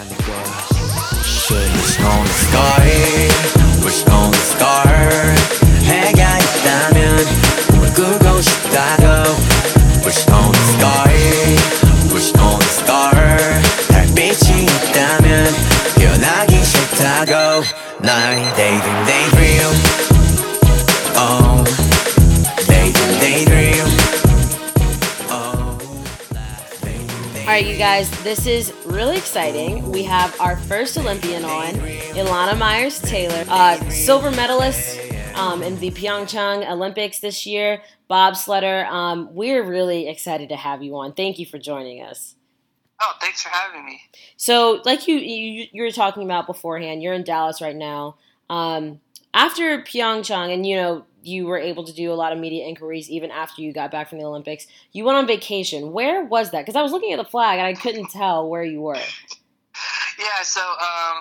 Shit, it's on the sky, on the sky. This is really exciting. We have our first Olympian on, Elana Meyers Taylor, uh, silver medalist um, in the Pyeongchang Olympics this year, bobsledder. Um, we're really excited to have you on. Thank you for joining us. Oh, thanks for having me. So, like you, you you were talking about beforehand, you're in Dallas right now. Um, after Pyeongchang, and you know you were able to do a lot of media inquiries even after you got back from the Olympics. You went on vacation. Where was that? Because I was looking at the flag and I couldn't tell where you were. Yeah, so um,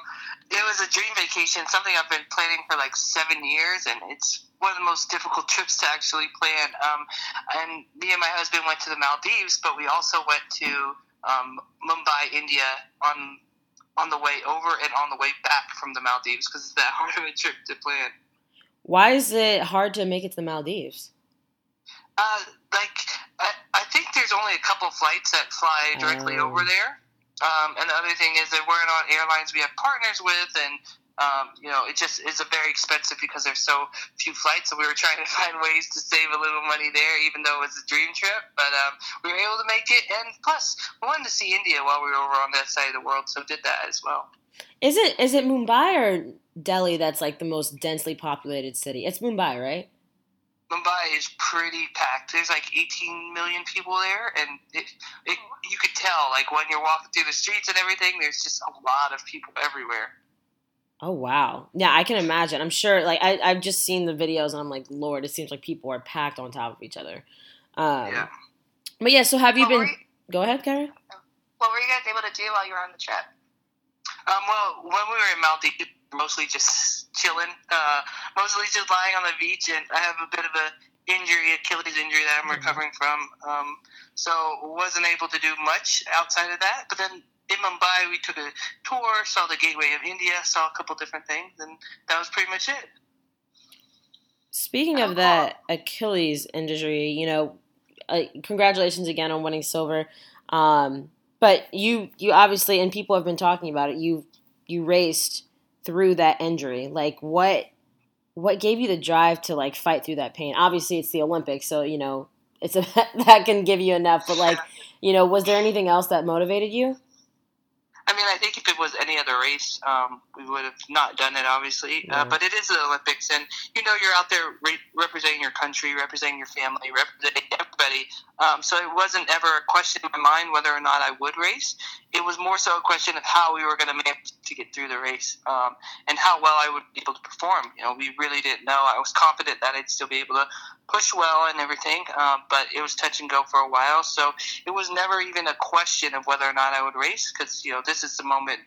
it was a dream vacation, something I've been planning for like seven years, and it's one of the most difficult trips to actually plan. Um, and me and my husband went to the Maldives, but we also went to um, Mumbai, India, on on the way over and on the way back from the Maldives because it's that hard of a trip to plan. Why is it hard to make it to the Maldives? Uh, like I, I think there's only a couple flights that fly directly Oh. over there. Um, and the other thing is they weren't on airlines we have partners with, and um, you know it just is a very expensive because there's so few flights. So we were trying to find ways to save a little money there, even though it was a dream trip. But um, we were able to make it, and plus we wanted to see India while we were over on that side of the world, so did that as well. Is it is it Mumbai or Delhi that's like the most densely populated city? It's Mumbai, right? Mumbai is pretty packed. There's like 18 million people there, and it, it you could tell like when you're walking through the streets and everything. There's just a lot of people everywhere. Oh wow. Yeah, I can imagine. I'm sure like I, I've just seen the videos and I'm like, Lord, it seems like people are packed on top of each other. Um Yeah. But yeah, so have you What been you- go ahead, Karen? What were you guys able to do while you were on the trip? Um, well, when we were in Maldives, mostly just chilling, uh, mostly just lying on the beach, and I have a bit of a injury, Achilles injury that I'm recovering from. Um, so wasn't able to do much outside of that. But then in Mumbai, we took a tour, saw the Gateway of India, saw a couple different things, and that was pretty much it. Speaking Oh, of that Achilles injury, you know, uh, congratulations again on winning silver. Um, but you, you obviously, and people have been talking about it. You, you raced through that injury. Like, what, what gave you the drive to like fight through that pain? Obviously, it's the Olympics, so you know, it's a that can give you enough. But like, you know, was there anything else that motivated you? I mean, I think if it was any other race, um, we would have not done it, obviously. Yeah. Uh, but it is the Olympics, and you know, you're out there re- representing your country, representing your family, representing everybody. Um, so it wasn't ever a question in my mind whether or not I would race. It was more so a question of how we were going to manage to get through the race um, and how well I would be able to perform. You know, we really didn't know. I was confident that I'd still be able to push well and everything, um, but it was touch and go for a while. So it was never even a question of whether or not I would race because you know this is the moment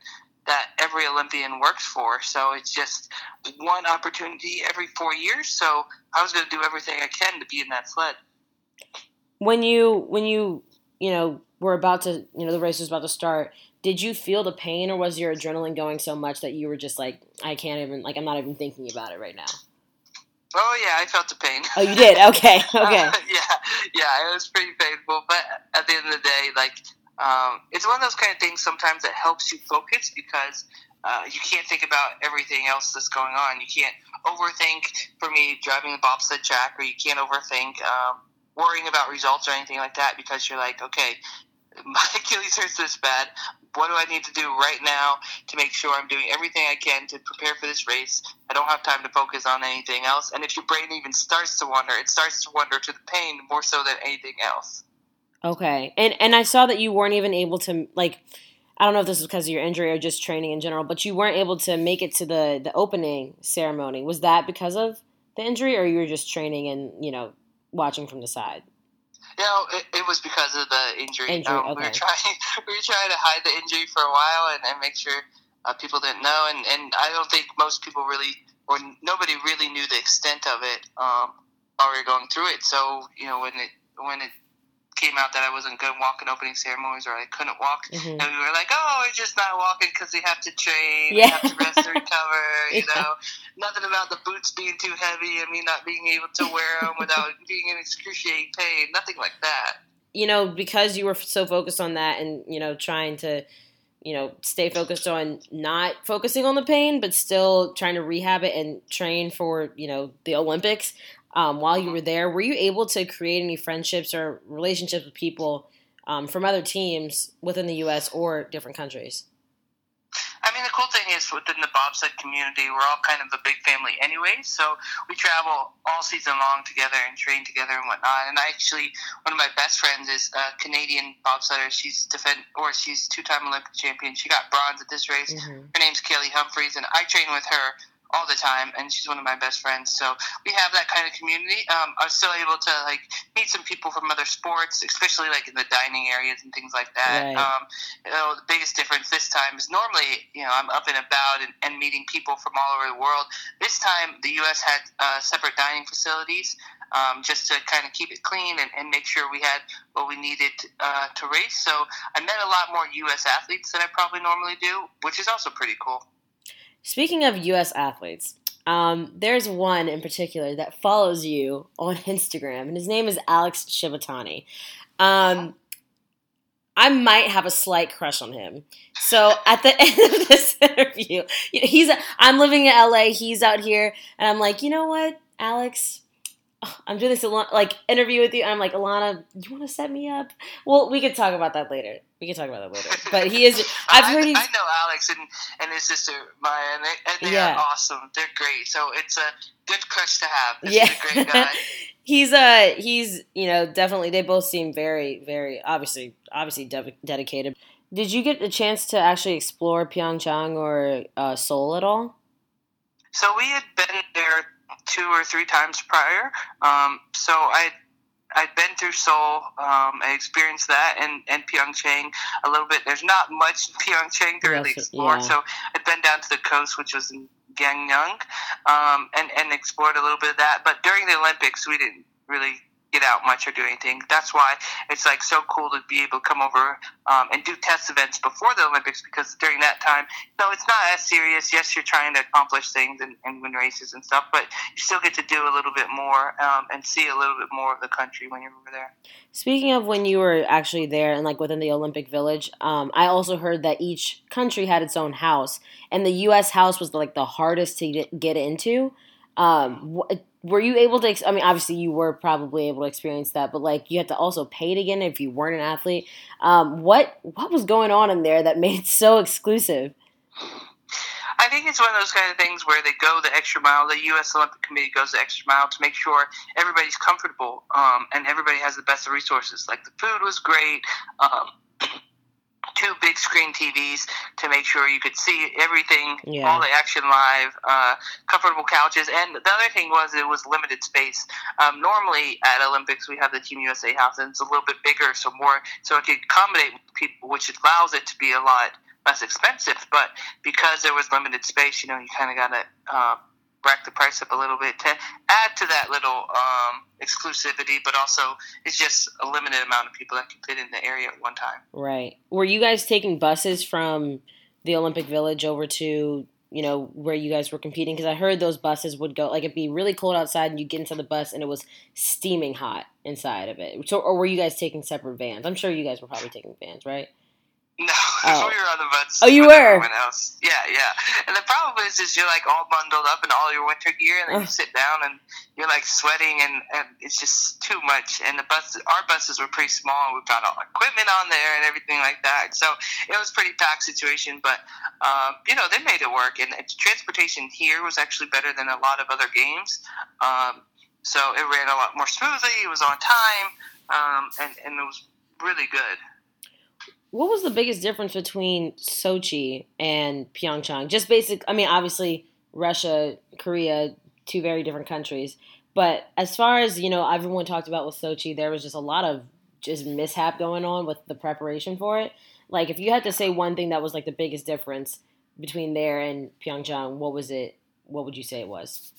that every Olympian works for. So it's just one opportunity every four years. So I was going to do everything I can to be in that sled. when you when you you know were about to you know the race was about to start did you feel the pain or was your adrenaline going so much that you were just like i can't even like i'm not even thinking about it right now Oh yeah, I felt the pain. oh you did okay okay Uh, yeah, yeah, it was pretty painful. But at the end of the day, like, um, it's one of those kind of things sometimes that helps you focus because uh, you can't think about everything else that's going on. You can't overthink, for me, driving the bobsled track, or you can't overthink um, worrying about results or anything like that because you're like, okay, my Achilles hurts this bad. What do I need to do right now to make sure I'm doing everything I can to prepare for this race? I don't have time to focus on anything else. And if your brain even starts to wander, it starts to wander to the pain more so than anything else. Okay and and i saw that you weren't even able to like i don't know if this was because of your injury or just training in general but you weren't able to make it to the the opening ceremony was that because of the injury or you were just training and you know watching from the side You know, it, it was because of the injury. Injury, um, We were trying, we were trying to hide the injury for a while and, and make sure uh, people didn't know. And, and I don't think most people really, or nobody really knew the extent of it um, while we were going through it. So you know, when it when it came out that I wasn't good to walk opening ceremonies or I couldn't walk, Mhm. and we were like, "Oh, we're just not walking because we have to train, Yeah. we have to rest and recover." You Yeah. know, nothing about the boots being too heavy and me not being able to wear them without being in excruciating pain. Nothing like that. you know, because you were so focused on that and, you know, trying to, you know, stay focused on not focusing on the pain, but still trying to rehab it and train for, you know, the Olympics um, while you were there, were you able to create any friendships or relationships with people um, from other teams within the U.S. or different countries? I mean, the cool thing is within the bobsled community, we're all kind of a big family anyway. So we travel all season long together and train together and whatnot. And I actually, one of my best friends is a Canadian bobsledder. She's defend or she's two-time Olympic champion. She got bronze at this race. Mhm. Her name's Kaillie Humphries, and I train with her all the time, and she's one of my best friends. So we have that kind of community. Um, I was still able to like meet some people from other sports, especially like in the dining areas and things like that. Right. Um, you know, the biggest difference this time is normally, you know, I'm up and about and, and meeting people from all over the world. This time, the U.S. had uh, separate dining facilities. Um, just to kind of keep it clean and, and make sure we had what we needed uh, to race. So I met a lot more U.S. athletes than I probably normally do, which is also pretty cool. Speaking of U.S. athletes, um, there's one in particular that follows you on Instagram, and his name is Alex Shibutani. Um, I might have a slight crush on him. So at the end of this interview, he's I'm living in LA, he's out here, and I'm like, you know what, Alex. Oh, I'm doing this Elana, like interview with you. And I'm like, Elana, you want to set me up? Well, we could talk about that later. We can talk about that later. But he is. I've I, heard he's. I know Alex and, and his sister Maia, and, they, and they're awesome. They're great. So it's a good crush to have. This yeah. is a great guy. he's uh he's you know definitely they both seem very very obviously obviously de- dedicated. Did you get a chance to actually explore Pyeongchang or uh, Seoul at all? So we had been there two or three times prior. Um, so I. I'd been through Seoul. Um, I experienced that and, and Pyeongchang a little bit. There's not much Pyeongchang to really explore. yeah. So I'd been down to the coast, which was in Gangneung, um, and, and explored a little bit of that. But during the Olympics, we didn't really get out much or do anything. That's why it's like so cool to be able to come over um, and do test events before the Olympics because during that time, no, it's not as serious. Yes, you're trying to accomplish things and, and win races and stuff, but you still get to do a little bit more um, and see a little bit more of the country when you're over there. Speaking of when you were actually there and like within the Olympic Village, um, I also heard that each country had its own house, and the U.S. house was like the hardest to get, get into. Um, were you able to? Ex- I mean, obviously you were probably able to experience that, but like you had to also pay it again if you weren't an athlete. Um, what what was going on in there that made it so exclusive? I think it's one of those kind of things where they go the extra mile. The U.S. Olympic Committee goes the extra mile to make sure everybody's comfortable um, and everybody has the best of resources. Like the food was great. Um, two big screen TVs to make sure you could see everything, Yeah. all the action live, uh, comfortable couches. And the other thing was it was limited space. Um, normally at Olympics we have the Team USA house and it's a little bit bigger, so more so it could accommodate people, which allows it to be a lot less expensive. But because there was limited space, you know, you kind of got to uh, rack the price up a little bit to add to that little um, exclusivity. But also, it's just a limited amount of people that can fit in the area at one time. Right. Were you guys taking buses from the Olympic Village over to, you know, where you guys were competing? Because I heard those buses would go, like, it'd be really cold outside and you get into the bus and it was steaming hot inside of it. So, or were you guys taking separate vans? I'm sure you guys were probably taking vans, right? No, Oh. we were on the bus. Oh, you were? Everyone else. Yeah, yeah. And the problem is, is you're like all bundled up in all your winter gear, and then you sit down and you're like sweating, and, and it's just too much. And the bus, our buses were pretty small. We've got all equipment on there and everything like that. So it was a pretty packed situation, but um, you know they made it work. And transportation here was actually better than a lot of other games. Um, so it ran a lot more smoothly. It was on time, um, and and it was really good. What was the biggest difference between Sochi and Pyeongchang? Just basic, I mean, obviously, Russia, Korea, two very different countries. But as far as, you know, everyone talked about with Sochi, there was just a lot of just mishap going on with the preparation for it. Like, if you had to say one thing that was like the biggest difference between there and Pyeongchang, what was it? What would you say it was?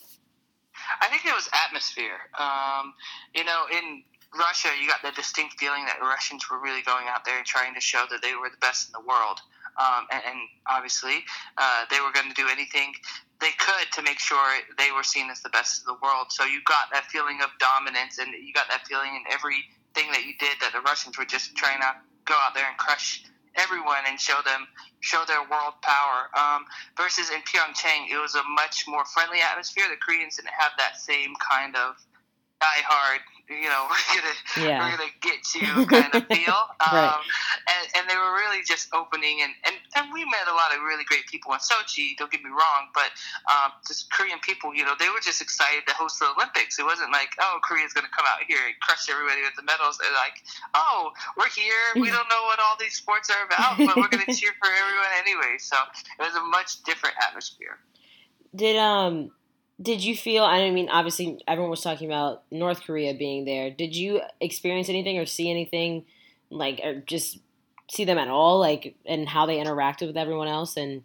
I think it was atmosphere. Um, you know, in Russia, you got the distinct feeling that the Russians were really going out there and trying to show that they were the best in the world. Um, and, and obviously, uh, they were going to do anything they could to make sure they were seen as the best of the world. So you got that feeling of dominance, and you got that feeling in everything that you did that the Russians were just trying to go out there and crush everyone and show them show their world power. Um, versus in Pyeongchang, it was a much more friendly atmosphere. The Koreans didn't have that same kind of die hard you know, we're gonna Yeah. we're gonna get you kind of feel. Um, Right. and, and they were really just opening, and, and, and we met a lot of really great people in Sochi. Don't get me wrong, but um, just Korean people, you know, they were just excited to host the Olympics. It wasn't like, oh, Korea's gonna come out here and crush everybody with the medals. They're like, oh, we're here. We don't know what all these sports are about, but we're gonna cheer for everyone anyway. So it was a much different atmosphere. Did um did you feel I mean obviously everyone was talking about North Korea being there. Did you experience anything or see anything like or just see them at all like and how they interacted with everyone else and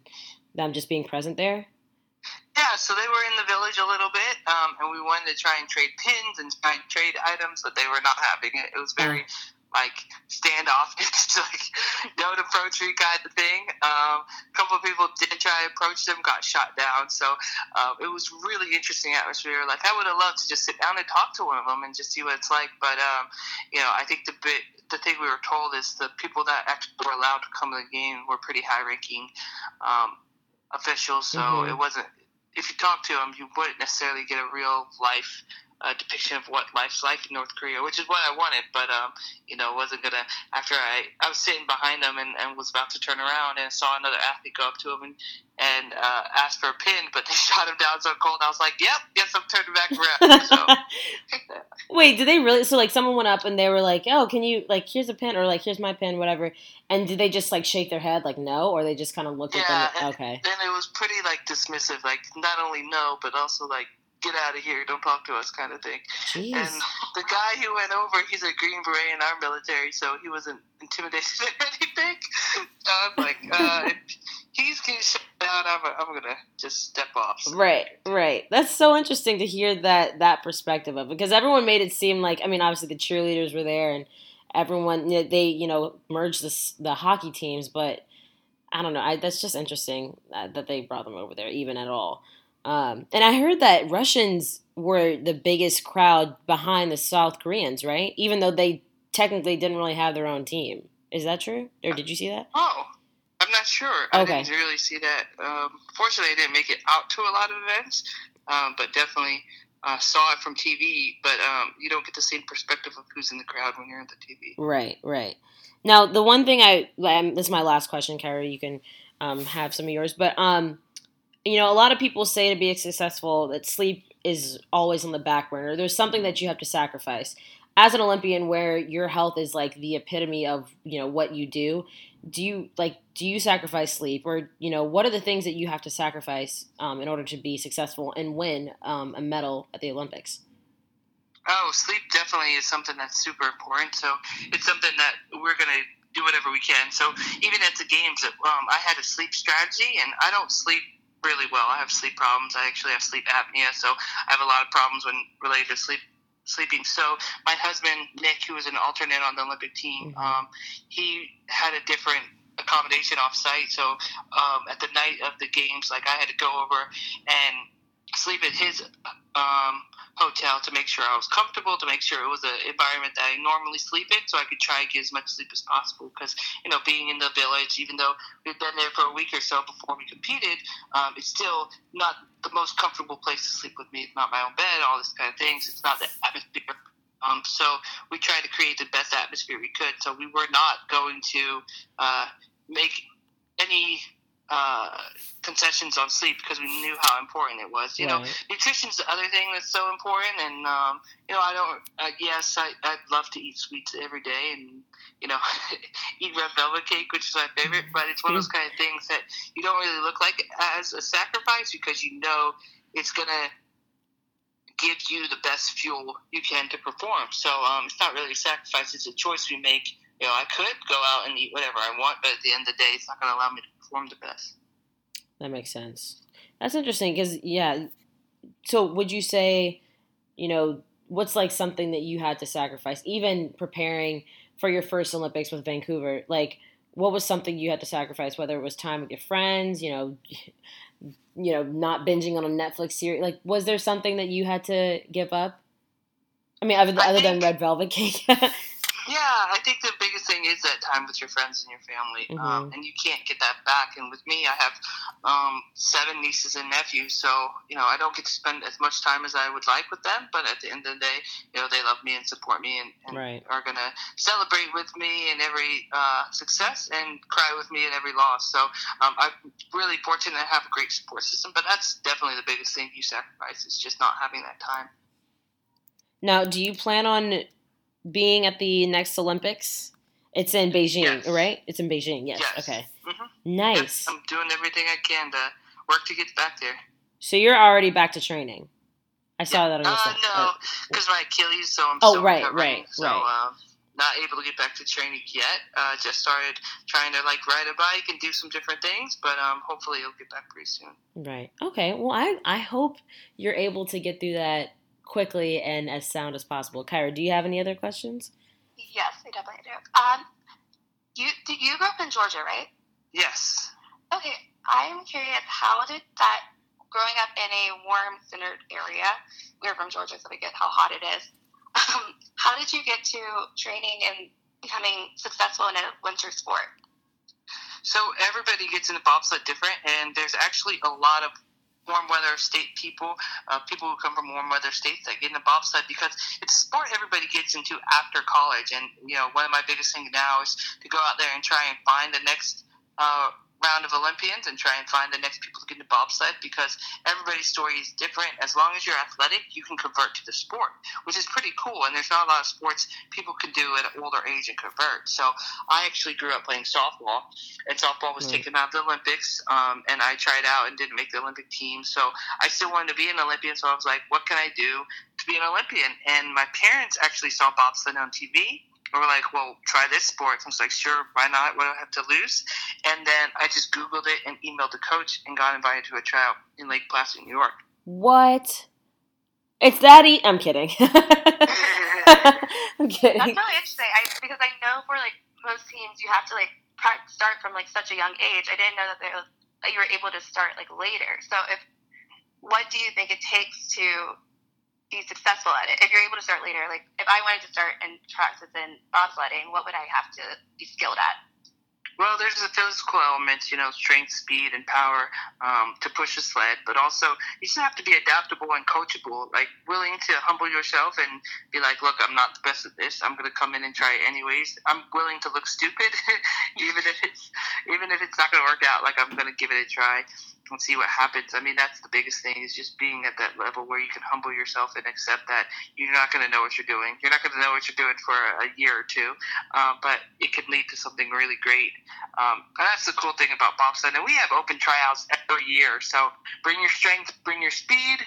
them just being present there? Yeah, so they were in the village a little bit, um, and we wanted to try and trade pins and try and trade items, but they were not having it. It was very like standoffish, like don't approach me kind of thing. Um, a couple of people did try to approach them, got shot down. So um, it was really interesting atmosphere. Like I would have loved to just sit down and talk to one of them and just see what it's like. But um, you know, I think the bit the thing we were told is the people that actually were allowed to come to the game were pretty high ranking um, officials. So Mhm. it wasn't. If you talk to them, you wouldn't necessarily get a real life uh, depiction of what life's like in North Korea, which is what I wanted. But um, you know, wasn't gonna. After I, I was sitting behind them and, and was about to turn around and saw another athlete go up to him and and uh, ask for a pin, but they shot him down so cold. And I was like, "Yep, guess I'm turning back around." So Wait, did they really? So like, someone went up and they were like, "Oh, can you like here's a pin or like here's my pin, whatever." And did they just like shake their head like no, or they just kind of looked at Yeah, them? and- Okay, then it was pretty like dismissive, like not only no, but also like get out of here, don't talk to us, kind of thing. jeez. And the guy who went over, he's a Green Beret in our military, so he wasn't intimidated or anything. So I'm like, uh, if he's getting shut down, I'm, I'm gonna just step off. Right, right. That's so interesting to hear that that perspective of it because everyone made it seem like I mean obviously the cheerleaders were there and everyone they you know merged the the hockey teams, but I don't know. I, that's just interesting that, that they brought them over there even at all. Um, and I heard that Russians were the biggest crowd behind the South Koreans, right? Even though they technically didn't really have their own team. Is that true? Or did you see that? Oh, I'm not sure. I Okay. didn't really see that. Um, fortunately, I didn't make it out to a lot of events, um, but definitely uh, saw it from TV. But um, you don't get the same perspective of who's in the crowd when you're on the TV. Right, right. Now, the one thing I um, this is my last question, Carrie. You can um, have some of yours, but um, you know, a lot of people say to be successful that sleep is always on the back burner. There's something that you have to sacrifice. As an Olympian, where your health is like the epitome of you know what you do, do you like do you sacrifice sleep, or you know what are the things that you have to sacrifice um, in order to be successful and win um, a medal at the Olympics? Oh, sleep definitely is something that's super important. So it's something that we're gonna do whatever we can. So even at the games, um, I had a sleep strategy, and I don't sleep really well. I have sleep problems. I actually have sleep apnea, so I have a lot of problems when related to sleep sleeping. So my husband Nick, who was an alternate on the Olympic team, Mhm. um, he had a different accommodation off site. So um, at the night of the games, like I had to go over and sleep at his um, hotel to make sure I was comfortable, to make sure it was an environment that I normally sleep in, so I could try and get as much sleep as possible. Because you know, being in the village, even though we've been there for a week or so before we competed, um, it's still not the most comfortable place to sleep with me. It's not my own bed, all this kind of things. It's not the atmosphere. Um, so we tried to create the best atmosphere we could. So we were not going to uh, make any uh, concessions on sleep because we knew how important it was. You know, nutrition's the other thing that's so important and um, you know i don't uh, yes I, i'd love to eat sweets every day and you know eat red velvet cake which is my favorite but it's one of those kind of things that you don't really look like as a sacrifice because you know it's gonna give you the best fuel you can to perform. So um, it's not really a sacrifice it's a choice we make. You know i could go out and eat whatever i want but at the end of the day it's not going to allow me to perform the best That makes sense. That's interesting because yeah. So would you say, you know, what's like something that you had to sacrifice, even preparing for your first Olympics with Vancouver? Like, what was something you had to sacrifice? Whether it was time with your friends, you know, you know, not binging on a Netflix series. Like, was there something that you had to give up? I mean, other, I other than Red Velvet Cake. I think the biggest thing is that time with your friends and your family, um, and you can't get that back. And with me, I have um, seven nieces and nephews, so you know I don't get to spend as much time as I would like with them. But at the end of the day, you know they love me and support me, and, and Right. are gonna celebrate with me in every uh, success and cry with me in every loss. So um, I'm really fortunate to have a great support system. But that's definitely the biggest thing you sacrifice is just not having that time. now, do you plan on being at the next Olympics? It's in Beijing, Yes. right? It's in Beijing. Yes. Yes. Okay. Mhm. Nice. Yep, I'm doing everything I can to work to get back there. So you're already back to training. I saw that on your Uh, no, because my Achilles, so I'm Oh, still right, right, so, right. Um, not able to get back to training yet. Uh, just started trying to like ride a bike and do some different things, but um, hopefully it'll get back pretty soon. Right. Okay. Well, I I hope you're able to get through that quickly and as sound as possible. Kyra, do you have any other questions? Yes, I definitely do. Um, you do you grew up in Georgia, right? Yes. Okay, I'm curious. How did that growing up in a warm-centered area? We're from Georgia, so we get how hot it is. Um, how did you get to training and becoming successful in a winter sport? So everybody gets into bobsled different, and there's actually a lot of warm weather state people, uh, people who come from warm weather states that get into bobsled because it's a sport everybody gets into after college. And you know, one of my biggest things now is to go out there and try and find the next. Uh, round of Olympians and try and find the next people to get into bobsled because everybody's story is different. As long as you're athletic, you can convert to the sport, which is pretty cool. And there's not a lot of sports people can do at an older age and convert. So I actually grew up playing softball, and softball was Mm. taken out of the Olympics. Um, and I tried out and didn't make the Olympic team. So I still wanted to be an Olympian. So I was like, what can I do to be an Olympian? And my parents actually saw bobsled on TV. And were like, well, try this sport. I was like, sure, why not? What do I have to lose? And then I just Googled it and emailed the coach and got invited to a tryout in Lake Placid, New York. What? It's that e- I'm kidding. I'm kidding. That's really interesting. I because I know for like most teams, you have to like start from like such a young age. I didn't know that there was, that you were able to start like later. So if what do you think it takes to be successful at it? If you're able to start later, like if I wanted to start and practice in bobsledding, what would I have to be skilled at? Well, there's the physical elements, you know, strength, speed, and power um, to push a sled, but also you just have to be adaptable and coachable, like willing to humble yourself and be like, look, I'm not the best at this. I'm going to come in and try it anyways. I'm willing to look stupid, even if it's even if it's not to work out. Like I'm going to give it a try and see what happens. I mean, that's the biggest thing is just being at that level where you can humble yourself and accept that you're not going to know what you're doing. You're not going to know what you're doing for a year or two, uh, but it can lead to something really great. Um, and that's the cool thing about bobsled. And we have open tryouts every year. So bring your strength, bring your speed,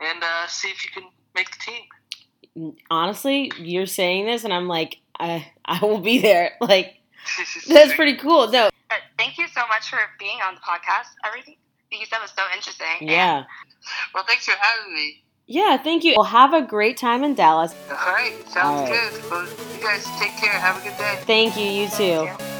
and uh, see if you can make the team. Honestly, you're saying this, and I'm like, I I will be there. Like that's pretty cool. No, But thank you so much for being on the podcast. Everything you said was so interesting. and yeah, Well, thanks for having me. yeah. Thank you. Well, have a great time in Dallas. All right, sounds All right. good. Well, you guys take care. Have a good day. Thank you. You too.